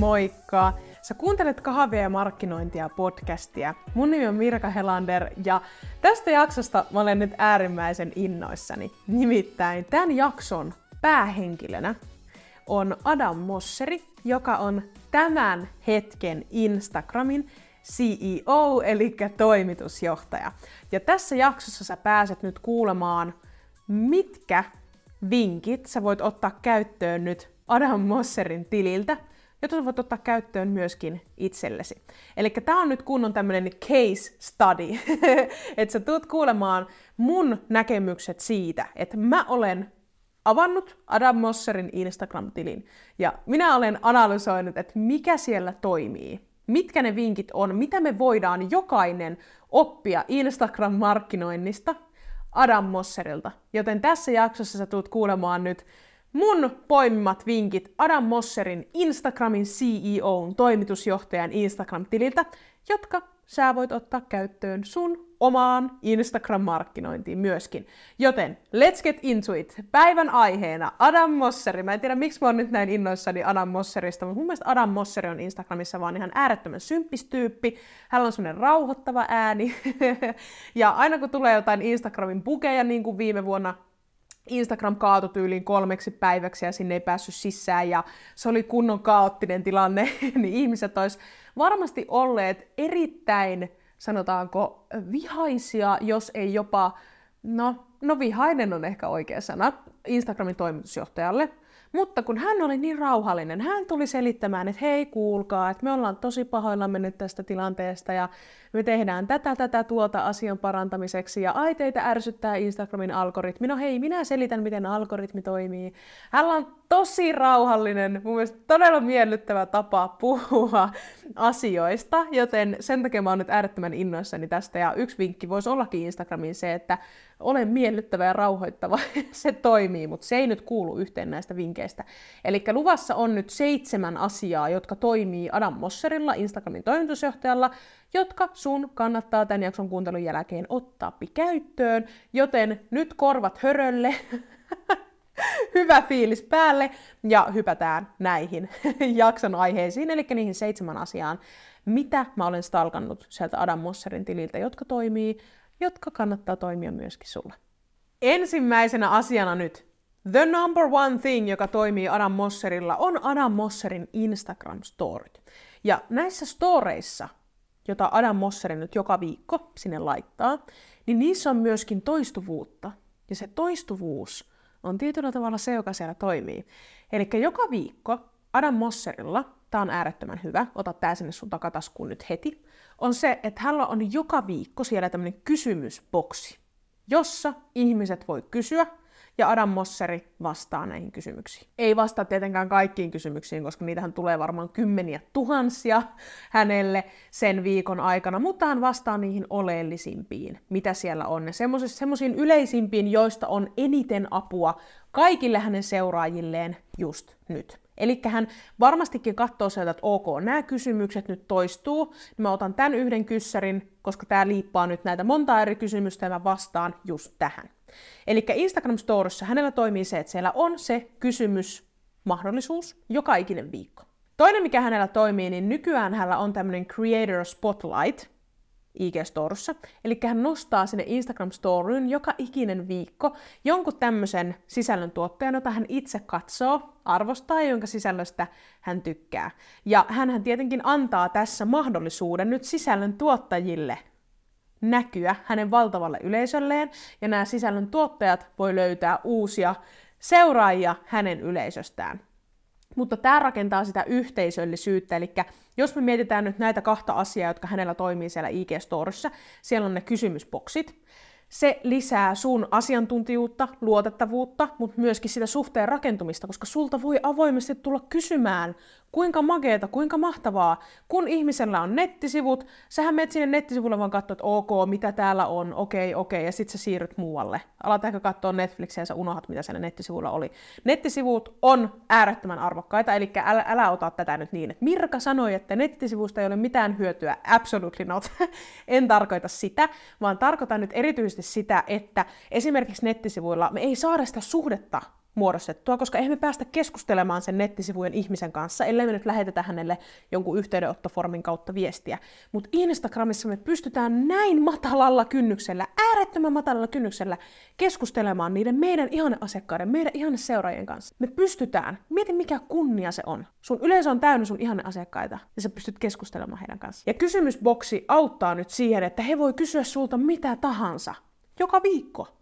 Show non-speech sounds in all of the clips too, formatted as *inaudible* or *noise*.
Moikka! Sä kuuntelet kahvia ja markkinointia podcastia. Mun nimi on Mirka Helander ja tästä jaksosta mä olen nyt äärimmäisen innoissani. Nimittäin tämän jakson päähenkilönä on Adam Mosseri, joka on tämän hetken Instagramin CEO, eli toimitusjohtaja. Ja tässä jaksossa sä pääset nyt kuulemaan, mitkä vinkit sä voit ottaa käyttöön nyt Adam Mosserin tililtä, jota voit ottaa käyttöön myöskin itsellesi. Eli tämä on nyt kunnon tämmöinen case study, *laughs* että sä tulet kuulemaan mun näkemykset siitä, että mä olen avannut Adam Mosserin Instagram-tilin ja minä olen analysoinut, että mikä siellä toimii, mitkä ne vinkit on, mitä me voidaan jokainen oppia Instagram-markkinoinnista Adam Mosserilta. Joten tässä jaksossa sä tulet kuulemaan nyt mun poimimat vinkit Adam Mosserin Instagramin CEOn toimitusjohtajan Instagram-tililtä, jotka sä voit ottaa käyttöön sun omaan Instagram-markkinointiin myöskin. Joten let's get into it. Päivän aiheena Adam Mosseri. Mä en tiedä, miksi mä oon nyt näin innoissani Adam Mosserista, mutta mun mielestä Adam Mosseri on Instagramissa vaan ihan äärettömän symppistyyppi. Hän on semmoinen rauhoittava ääni. *laughs* ja aina kun tulee jotain Instagramin bukeja, niin kuin viime vuonna Instagram kaatui tyyliin kolmeksi päiväksi ja sinne ei päässyt sisään ja se oli kunnon kaoottinen tilanne, *laughs* niin ihmiset olisi varmasti olleet erittäin, sanotaanko, vihaisia, jos ei jopa, no, no vihainen on ehkä oikea sana, Instagramin toimitusjohtajalle, mutta kun hän oli niin rauhallinen, hän tuli selittämään, että hei kuulkaa, että me ollaan tosi pahoilla mennyt tästä tilanteesta ja me tehdään tätä, tätä, tuota asian parantamiseksi ja ai teitä ärsyttää Instagramin algoritmi. No hei, minä selitän, miten algoritmi toimii. Hän on tosi rauhallinen, mun mielestä todella miellyttävä tapa puhua asioista, joten sen takia mä oon nyt äärettömän innoissani tästä. Ja yksi vinkki voisi ollakin Instagramiin se, että olen miellyttävä ja rauhoittava. *laughs* se toimii, mutta se ei nyt kuulu yhteen näistä vinkkeistä. Eli luvassa on nyt seitsemän asiaa, jotka toimii Adam Mosserilla, Instagramin toimitusjohtajalla, jotka sun kannattaa tämän jakson kuuntelun jälkeen ottaa käyttöön, joten nyt korvat hörölle, *laughs* hyvä fiilis päälle ja hypätään näihin *laughs* jakson aiheisiin, eli niihin seitsemän asiaan, mitä mä olen stalkannut sieltä Adam Mosserin tililtä, jotka toimii, jotka kannattaa toimia myöskin sulle. Ensimmäisenä asiana nyt The number one thing, joka toimii Adam Mosserilla, on Adam Mosserin Instagram Storyt. Ja näissä storeissa jota Adam Mosseri nyt joka viikko sinne laittaa, niin niissä on myöskin toistuvuutta. Ja se toistuvuus on tietyllä tavalla se, joka siellä toimii. Eli joka viikko Adam Mosserilla, tämä on äärettömän hyvä, ota tämä sinne sun takataskuun nyt heti, on se, että hänellä on joka viikko siellä tämmöinen kysymysboksi, jossa ihmiset voi kysyä ja Adam Mosseri vastaa näihin kysymyksiin. Ei vastaa tietenkään kaikkiin kysymyksiin, koska niitähän tulee varmaan kymmeniä tuhansia hänelle sen viikon aikana, mutta hän vastaa niihin oleellisimpiin, mitä siellä on. Ne semmoisiin yleisimpiin, joista on eniten apua kaikille hänen seuraajilleen just nyt. Eli hän varmastikin katsoo sieltä, että ok, nämä kysymykset nyt toistuu, niin mä otan tämän yhden kyssärin, koska tämä liippaa nyt näitä monta eri kysymystä ja mä vastaan just tähän. Eli Instagram Storissa hänellä toimii se, että siellä on se kysymysmahdollisuus joka ikinen viikko. Toinen, mikä hänellä toimii, niin nykyään hänellä on tämmöinen Creator Spotlight, IG Storessa. Eli hän nostaa sinne Instagram Storyin joka ikinen viikko jonkun tämmöisen sisällöntuottajan, jota hän itse katsoo, arvostaa ja jonka sisällöstä hän tykkää. Ja hän tietenkin antaa tässä mahdollisuuden nyt sisällön tuottajille näkyä hänen valtavalle yleisölleen, ja nämä sisällön tuottajat voi löytää uusia seuraajia hänen yleisöstään. Mutta tämä rakentaa sitä yhteisöllisyyttä, eli jos me mietitään nyt näitä kahta asiaa, jotka hänellä toimii siellä IG-storissa, siellä on ne kysymysboksit, se lisää sun asiantuntijuutta, luotettavuutta, mutta myöskin sitä suhteen rakentumista, koska sulta voi avoimesti tulla kysymään Kuinka makeeta, kuinka mahtavaa. Kun ihmisellä on nettisivut, sähän menet sinne nettisivulle vaan katsoa, että ok, mitä täällä on, okei, okay, okei, okay, ja sitten sä siirryt muualle. Alat ehkä katsoa Netflixiä ja sä unohat, mitä siellä nettisivulla oli. Nettisivut on äärettömän arvokkaita, eli älä, älä ota tätä nyt niin, että Mirka sanoi, että nettisivusta ei ole mitään hyötyä. Absolutely not. *laughs* en tarkoita sitä, vaan tarkoitan nyt erityisesti sitä, että esimerkiksi nettisivuilla me ei saada sitä suhdetta muodostettua, koska eihän me päästä keskustelemaan sen nettisivujen ihmisen kanssa, ellei me nyt lähetetä hänelle jonkun yhteydenottoformin kautta viestiä. Mutta Instagramissa me pystytään näin matalalla kynnyksellä, äärettömän matalalla kynnyksellä keskustelemaan niiden meidän ihanne asiakkaiden, meidän ihanne seuraajien kanssa. Me pystytään, mieti mikä kunnia se on. Sun yleisö on täynnä sun ihanne asiakkaita ja sä pystyt keskustelemaan heidän kanssaan. Ja kysymysboksi auttaa nyt siihen, että he voi kysyä sulta mitä tahansa. Joka viikko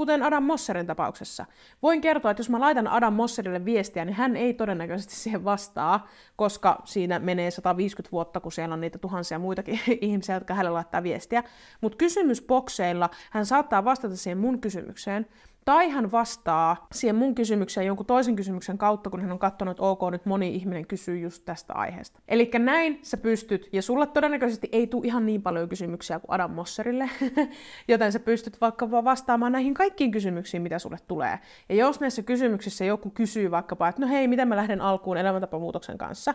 kuten Adam Mosserin tapauksessa. Voin kertoa, että jos mä laitan Adam Mosserille viestiä, niin hän ei todennäköisesti siihen vastaa, koska siinä menee 150 vuotta, kun siellä on niitä tuhansia muitakin *laughs* ihmisiä, jotka hänelle laittaa viestiä. Mutta kysymysbokseilla hän saattaa vastata siihen mun kysymykseen, tai hän vastaa siihen mun kysymykseen jonkun toisen kysymyksen kautta, kun hän on katsonut, että ok, nyt moni ihminen kysyy just tästä aiheesta. Eli näin sä pystyt, ja sulle todennäköisesti ei tule ihan niin paljon kysymyksiä kuin Adam Mosserille, *laughs* joten sä pystyt vaikka vaan vastaamaan näihin kaikkiin kysymyksiin, mitä sulle tulee. Ja jos näissä kysymyksissä joku kysyy vaikkapa, että no hei, miten mä lähden alkuun elämäntapamuutoksen kanssa,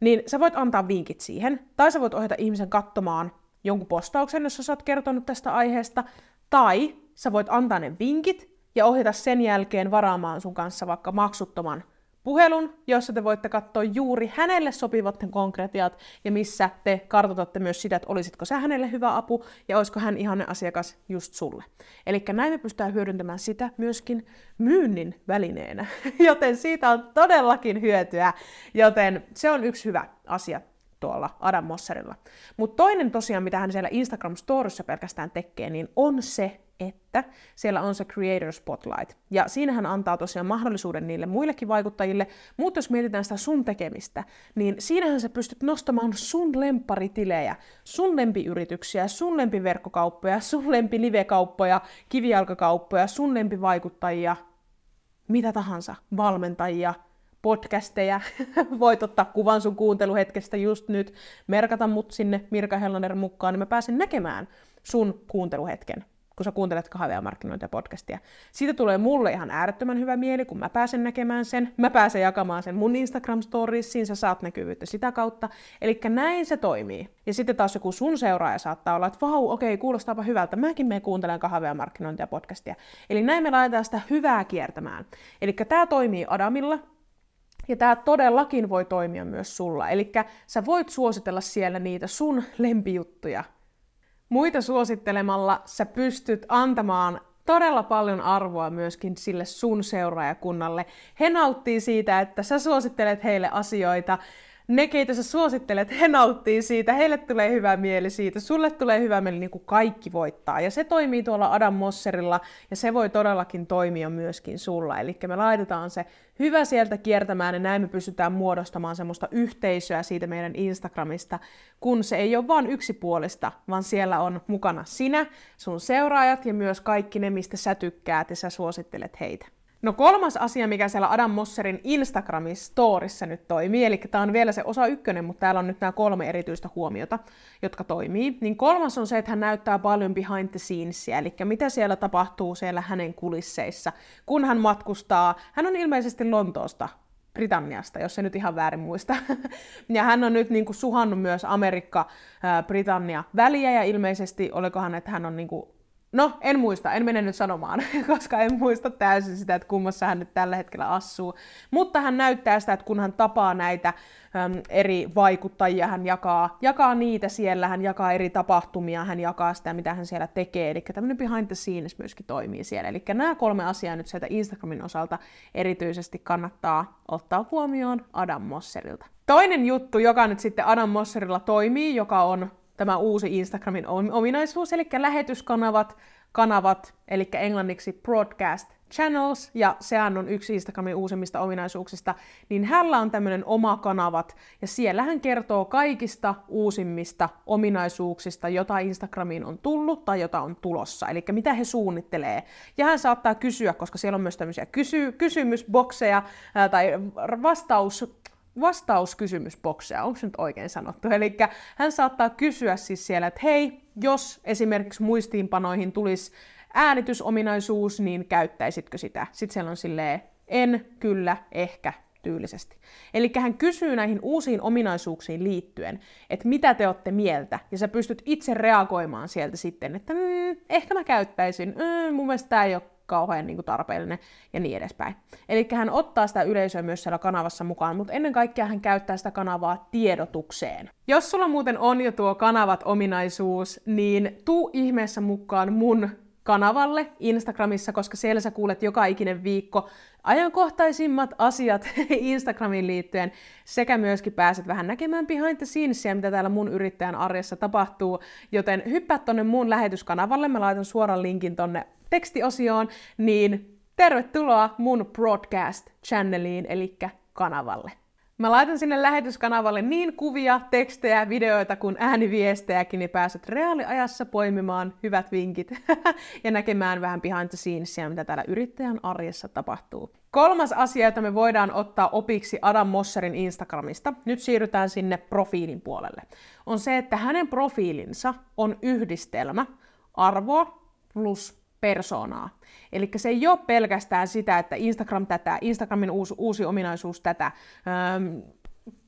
niin sä voit antaa vinkit siihen, tai sä voit ohjata ihmisen katsomaan jonkun postauksen, jossa sä oot kertonut tästä aiheesta, tai sä voit antaa ne vinkit ja ohjata sen jälkeen varaamaan sun kanssa vaikka maksuttoman puhelun, jossa te voitte katsoa juuri hänelle sopivat konkretiat ja missä te kartoitatte myös sitä, että olisitko sä hänelle hyvä apu ja olisiko hän ihanne asiakas just sulle. Eli näin me pystytään hyödyntämään sitä myöskin myynnin välineenä, *laughs* joten siitä on todellakin hyötyä, joten se on yksi hyvä asia tuolla Adam Mosserilla. Mutta toinen tosiaan, mitä hän siellä Instagram Storissa pelkästään tekee, niin on se, että siellä on se Creator Spotlight. Ja siinähän antaa tosiaan mahdollisuuden niille muillekin vaikuttajille, mutta jos mietitään sitä sun tekemistä, niin siinähän sä pystyt nostamaan sun lempparitilejä, sun lempiyrityksiä, sun lempiverkkokauppoja, sun lempilivekauppoja, kivijalkakauppoja, sun lempivaikuttajia, mitä tahansa, valmentajia, podcasteja, *laughs* voit ottaa kuvan sun kuunteluhetkestä just nyt, merkata mut sinne Mirka Hellaner mukaan, niin mä pääsen näkemään sun kuunteluhetken kun sä kuuntelet kahvia markkinointia podcastia. Siitä tulee mulle ihan äärettömän hyvä mieli, kun mä pääsen näkemään sen. Mä pääsen jakamaan sen mun Instagram storiesiin, sä saat näkyvyyttä sitä kautta. Eli näin se toimii. Ja sitten taas joku sun seuraaja saattaa olla, että vau, okei, kuulostaapa hyvältä, mäkin me kuuntelen kahvia markkinointia podcastia. Eli näin me laitetaan sitä hyvää kiertämään. Eli tämä toimii Adamilla, ja tämä todellakin voi toimia myös sulla. Eli sä voit suositella siellä niitä sun lempijuttuja, muita suosittelemalla sä pystyt antamaan todella paljon arvoa myöskin sille sun seuraajakunnalle. He nauttii siitä, että sä suosittelet heille asioita, ne, keitä sä suosittelet, he nauttii siitä, heille tulee hyvä mieli siitä, sulle tulee hyvä mieli, niin kuin kaikki voittaa. Ja se toimii tuolla Adam Mosserilla, ja se voi todellakin toimia myöskin sulla. Eli me laitetaan se hyvä sieltä kiertämään, ja näin me pystytään muodostamaan semmoista yhteisöä siitä meidän Instagramista, kun se ei ole vain yksipuolista, vaan siellä on mukana sinä, sun seuraajat ja myös kaikki ne, mistä sä tykkäät ja sä suosittelet heitä. No kolmas asia, mikä siellä Adam Mosserin Instagramin storissa nyt toimii, eli tämä on vielä se osa ykkönen, mutta täällä on nyt nämä kolme erityistä huomiota, jotka toimii. Niin kolmas on se, että hän näyttää paljon behind the scenesia, eli mitä siellä tapahtuu siellä hänen kulisseissa, kun hän matkustaa. Hän on ilmeisesti Lontoosta Britanniasta, jos se nyt ihan väärin muista. *laughs* ja hän on nyt niin kuin suhannut myös Amerikka-Britannia väliä, ja ilmeisesti, olikohan, että hän on niin kuin No, en muista, en mene nyt sanomaan, *laughs* koska en muista täysin sitä, että kummassa hän nyt tällä hetkellä asuu. Mutta hän näyttää sitä, että kun hän tapaa näitä äm, eri vaikuttajia, hän jakaa, jakaa niitä siellä, hän jakaa eri tapahtumia, hän jakaa sitä, mitä hän siellä tekee. Eli tämmöinen behind the scenes myöskin toimii siellä. Eli nämä kolme asiaa nyt sieltä Instagramin osalta erityisesti kannattaa ottaa huomioon Adam Mosserilta. Toinen juttu, joka nyt sitten Adam Mosserilla toimii, joka on tämä uusi Instagramin ominaisuus, eli lähetyskanavat, kanavat, eli englanniksi broadcast channels, ja sehän on yksi Instagramin uusimmista ominaisuuksista, niin hänellä on tämmöinen oma kanavat, ja siellä hän kertoo kaikista uusimmista ominaisuuksista, jota Instagramiin on tullut tai jota on tulossa, eli mitä he suunnittelee. Ja hän saattaa kysyä, koska siellä on myös tämmöisiä kysy- kysymysbokseja ää, tai vastaus vastauskysymysbokseja, onko se nyt oikein sanottu? Eli hän saattaa kysyä siis siellä, että hei, jos esimerkiksi muistiinpanoihin tulisi äänitysominaisuus, niin käyttäisitkö sitä? Sitten siellä on silleen, en, kyllä, ehkä, tyylisesti. Eli hän kysyy näihin uusiin ominaisuuksiin liittyen, että mitä te olette mieltä, ja sä pystyt itse reagoimaan sieltä sitten, että mm, ehkä mä käyttäisin, mm, mun mielestä tämä ei ole kauhean niin kuin tarpeellinen ja niin edespäin. Eli hän ottaa sitä yleisöä myös siellä kanavassa mukaan, mutta ennen kaikkea hän käyttää sitä kanavaa tiedotukseen. Jos sulla muuten on jo tuo kanavat-ominaisuus, niin tuu ihmeessä mukaan mun kanavalle Instagramissa, koska siellä sä kuulet joka ikinen viikko ajankohtaisimmat asiat *laughs* Instagramiin liittyen, sekä myöskin pääset vähän näkemään behind the scenesia, mitä täällä mun yrittäjän arjessa tapahtuu, joten hyppää tonne mun lähetyskanavalle, mä laitan suoran linkin tonne tekstiosioon, niin tervetuloa mun broadcast-channeliin, eli kanavalle. Mä laitan sinne lähetyskanavalle niin kuvia, tekstejä, videoita kuin ääniviestejäkin, niin pääset reaaliajassa poimimaan hyvät vinkit *laughs* ja näkemään vähän behind the scenesia, mitä täällä yrittäjän arjessa tapahtuu. Kolmas asia, jota me voidaan ottaa opiksi Adam Mosserin Instagramista, nyt siirrytään sinne profiilin puolelle, on se, että hänen profiilinsa on yhdistelmä arvoa plus persoonaa. Eli se ei ole pelkästään sitä, että Instagram tätä, Instagramin uusi, uusi ominaisuus tätä, ähm,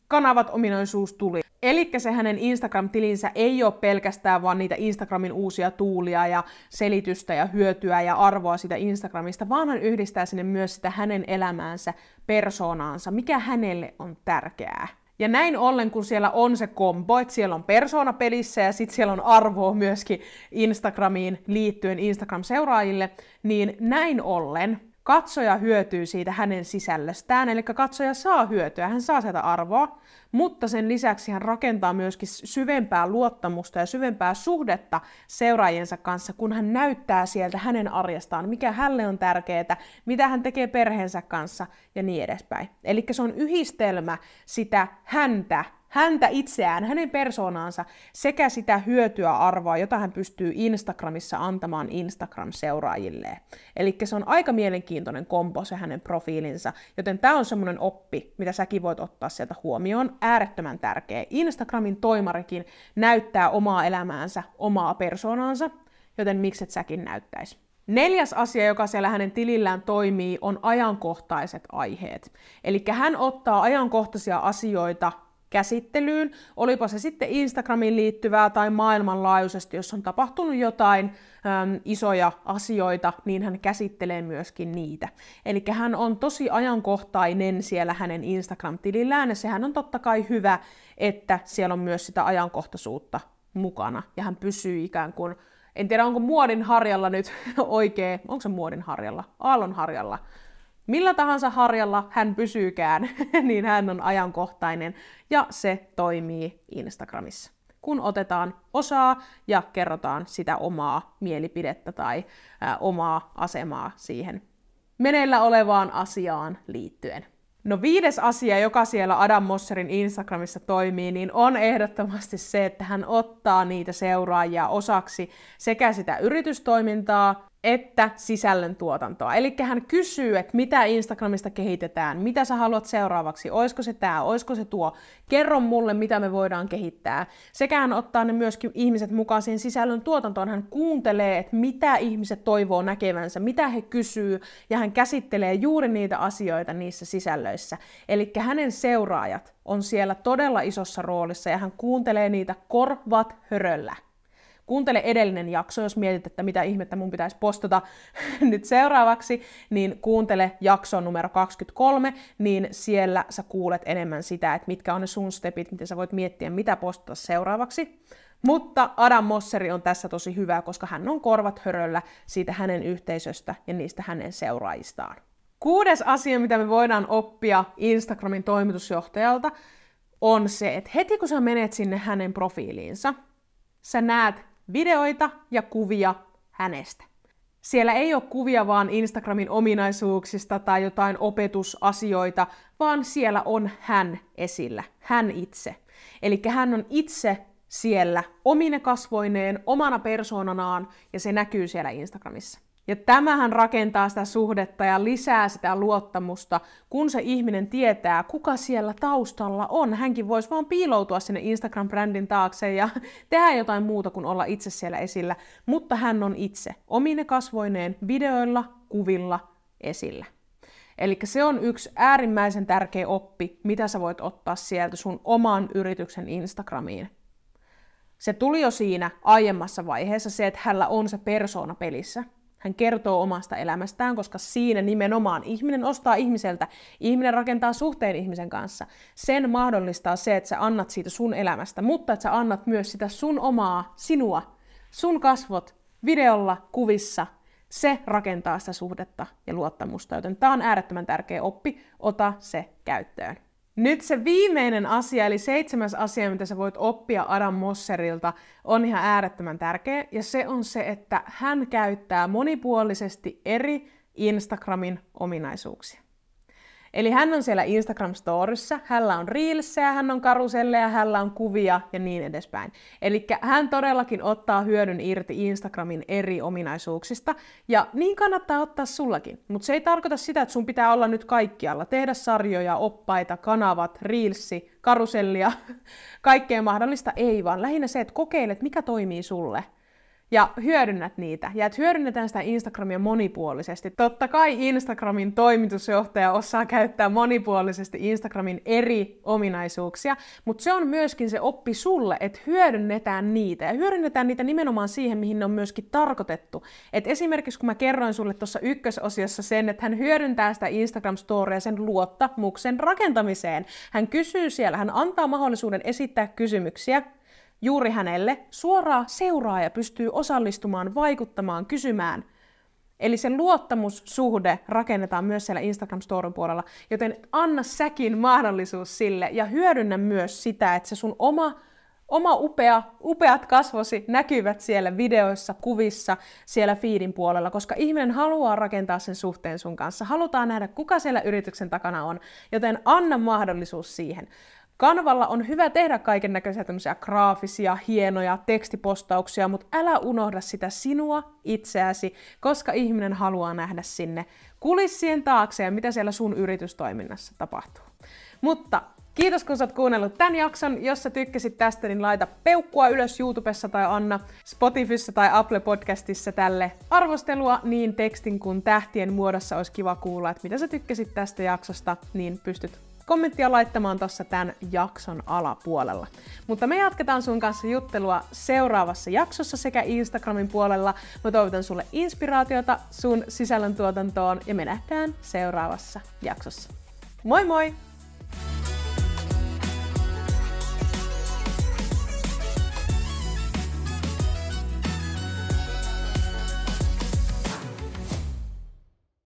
kanavat ominaisuus tuli. Eli se hänen Instagram-tilinsä ei ole pelkästään vaan niitä Instagramin uusia tuulia ja selitystä ja hyötyä ja arvoa sitä Instagramista, vaan hän yhdistää sinne myös sitä hänen elämäänsä, persoonaansa, mikä hänelle on tärkeää. Ja näin ollen, kun siellä on se kombo, että siellä on persona pelissä ja sitten siellä on arvoa myöskin Instagramiin liittyen Instagram-seuraajille, niin näin ollen katsoja hyötyy siitä hänen sisällöstään, eli katsoja saa hyötyä, hän saa sieltä arvoa, mutta sen lisäksi hän rakentaa myöskin syvempää luottamusta ja syvempää suhdetta seuraajiensa kanssa, kun hän näyttää sieltä hänen arjestaan, mikä hänelle on tärkeää, mitä hän tekee perheensä kanssa ja niin edespäin. Eli se on yhdistelmä sitä häntä häntä itseään, hänen persoonaansa sekä sitä hyötyä arvoa, jota hän pystyy Instagramissa antamaan Instagram-seuraajilleen. Eli se on aika mielenkiintoinen kombo se hänen profiilinsa, joten tämä on semmoinen oppi, mitä säkin voit ottaa sieltä huomioon. Äärettömän tärkeä. Instagramin toimarikin näyttää omaa elämäänsä, omaa persoonaansa, joten mikset säkin näyttäisi. Neljäs asia, joka siellä hänen tilillään toimii, on ajankohtaiset aiheet. Eli hän ottaa ajankohtaisia asioita käsittelyyn, olipa se sitten Instagramiin liittyvää tai maailmanlaajuisesti, jos on tapahtunut jotain äm, isoja asioita, niin hän käsittelee myöskin niitä. Eli hän on tosi ajankohtainen siellä hänen Instagram-tilillään, ja sehän on totta kai hyvä, että siellä on myös sitä ajankohtaisuutta mukana, ja hän pysyy ikään kuin, en tiedä onko muodin harjalla nyt *laughs* oikein, onko se muodin harjalla, aallon harjalla, Millä tahansa harjalla hän pysyykään, *laughs* niin hän on ajankohtainen ja se toimii Instagramissa. Kun otetaan osaa ja kerrotaan sitä omaa mielipidettä tai ää, omaa asemaa siihen meneillä olevaan asiaan liittyen. No viides asia, joka siellä Adam Mosserin Instagramissa toimii, niin on ehdottomasti se, että hän ottaa niitä seuraajia osaksi sekä sitä yritystoimintaa että sisällön tuotantoa. Eli hän kysyy, että mitä Instagramista kehitetään, mitä sä haluat seuraavaksi, oisko se tämä, oisko se tuo, kerro mulle, mitä me voidaan kehittää. Sekä hän ottaa ne myöskin ihmiset mukaan siihen sisällön tuotantoon, hän kuuntelee, että mitä ihmiset toivoo näkevänsä, mitä he kysyy, ja hän käsittelee juuri niitä asioita niissä sisällöissä. Eli hänen seuraajat on siellä todella isossa roolissa, ja hän kuuntelee niitä korvat höröllä. Kuuntele edellinen jakso, jos mietit, että mitä ihmettä mun pitäisi postata *laughs* nyt seuraavaksi, niin kuuntele jakso numero 23, niin siellä sä kuulet enemmän sitä, että mitkä on ne sun stepit, miten sä voit miettiä, mitä postata seuraavaksi. Mutta Adam Mosseri on tässä tosi hyvä, koska hän on korvat höröllä siitä hänen yhteisöstä ja niistä hänen seuraajistaan. Kuudes asia, mitä me voidaan oppia Instagramin toimitusjohtajalta, on se, että heti kun sä menet sinne hänen profiiliinsa, sä näet videoita ja kuvia hänestä. Siellä ei ole kuvia vaan Instagramin ominaisuuksista tai jotain opetusasioita, vaan siellä on hän esillä, hän itse. Eli hän on itse siellä omine kasvoineen, omana persoonanaan, ja se näkyy siellä Instagramissa. Ja tämähän rakentaa sitä suhdetta ja lisää sitä luottamusta, kun se ihminen tietää, kuka siellä taustalla on. Hänkin voisi vaan piiloutua sinne Instagram-brändin taakse ja *laughs* tehdä jotain muuta kuin olla itse siellä esillä. Mutta hän on itse, omine kasvoineen, videoilla, kuvilla esillä. Eli se on yksi äärimmäisen tärkeä oppi, mitä sä voit ottaa sieltä sun oman yrityksen Instagramiin. Se tuli jo siinä aiemmassa vaiheessa se, että hänellä on se persoona pelissä. Hän kertoo omasta elämästään, koska siinä nimenomaan ihminen ostaa ihmiseltä, ihminen rakentaa suhteen ihmisen kanssa. Sen mahdollistaa se, että sä annat siitä sun elämästä, mutta että sä annat myös sitä sun omaa, sinua, sun kasvot, videolla, kuvissa, se rakentaa sitä suhdetta ja luottamusta, joten tämä on äärettömän tärkeä oppi, ota se käyttöön. Nyt se viimeinen asia, eli seitsemäs asia, mitä sä voit oppia Adam Mosserilta, on ihan äärettömän tärkeä, ja se on se, että hän käyttää monipuolisesti eri Instagramin ominaisuuksia. Eli hän on siellä Instagram Storyssa, hänellä on reelsejä, hän on karuselleja, hänellä on kuvia ja niin edespäin. Eli hän todellakin ottaa hyödyn irti Instagramin eri ominaisuuksista, ja niin kannattaa ottaa sullakin. Mutta se ei tarkoita sitä, että sun pitää olla nyt kaikkialla, tehdä sarjoja, oppaita, kanavat, reelsi, karusellia, *laughs* kaikkea mahdollista, ei vaan. Lähinnä se, että kokeilet, mikä toimii sulle ja hyödynnät niitä. Ja että hyödynnetään sitä Instagramia monipuolisesti. Totta kai Instagramin toimitusjohtaja osaa käyttää monipuolisesti Instagramin eri ominaisuuksia, mutta se on myöskin se oppi sulle, että hyödynnetään niitä. Ja hyödynnetään niitä nimenomaan siihen, mihin ne on myöskin tarkoitettu. Et esimerkiksi kun mä kerroin sulle tuossa ykkösosiossa sen, että hän hyödyntää sitä Instagram-storia sen luottamuksen rakentamiseen. Hän kysyy siellä, hän antaa mahdollisuuden esittää kysymyksiä, juuri hänelle, suoraa seuraaja pystyy osallistumaan, vaikuttamaan, kysymään. Eli se luottamussuhde rakennetaan myös siellä Instagram Storin puolella, joten anna säkin mahdollisuus sille ja hyödynnä myös sitä, että se sun oma oma upea, upeat kasvosi näkyvät siellä videoissa, kuvissa, siellä feedin puolella, koska ihminen haluaa rakentaa sen suhteen sun kanssa. Halutaan nähdä, kuka siellä yrityksen takana on, joten anna mahdollisuus siihen. Kanvalla on hyvä tehdä kaiken näköisiä tämmöisiä graafisia, hienoja tekstipostauksia, mutta älä unohda sitä sinua itseäsi, koska ihminen haluaa nähdä sinne kulissien taakse ja mitä siellä sun yritystoiminnassa tapahtuu. Mutta Kiitos kun sä oot kuunnellut tämän jakson. Jos sä tykkäsit tästä, niin laita peukkua ylös YouTubessa tai anna Spotifyssa tai Apple Podcastissa tälle arvostelua niin tekstin kuin tähtien muodossa. Olisi kiva kuulla, että mitä sä tykkäsit tästä jaksosta, niin pystyt kommenttia laittamaan tuossa tämän jakson alapuolella. Mutta me jatketaan sun kanssa juttelua seuraavassa jaksossa sekä Instagramin puolella. Mä toivotan sulle inspiraatiota sun sisällöntuotantoon ja me nähdään seuraavassa jaksossa. Moi moi!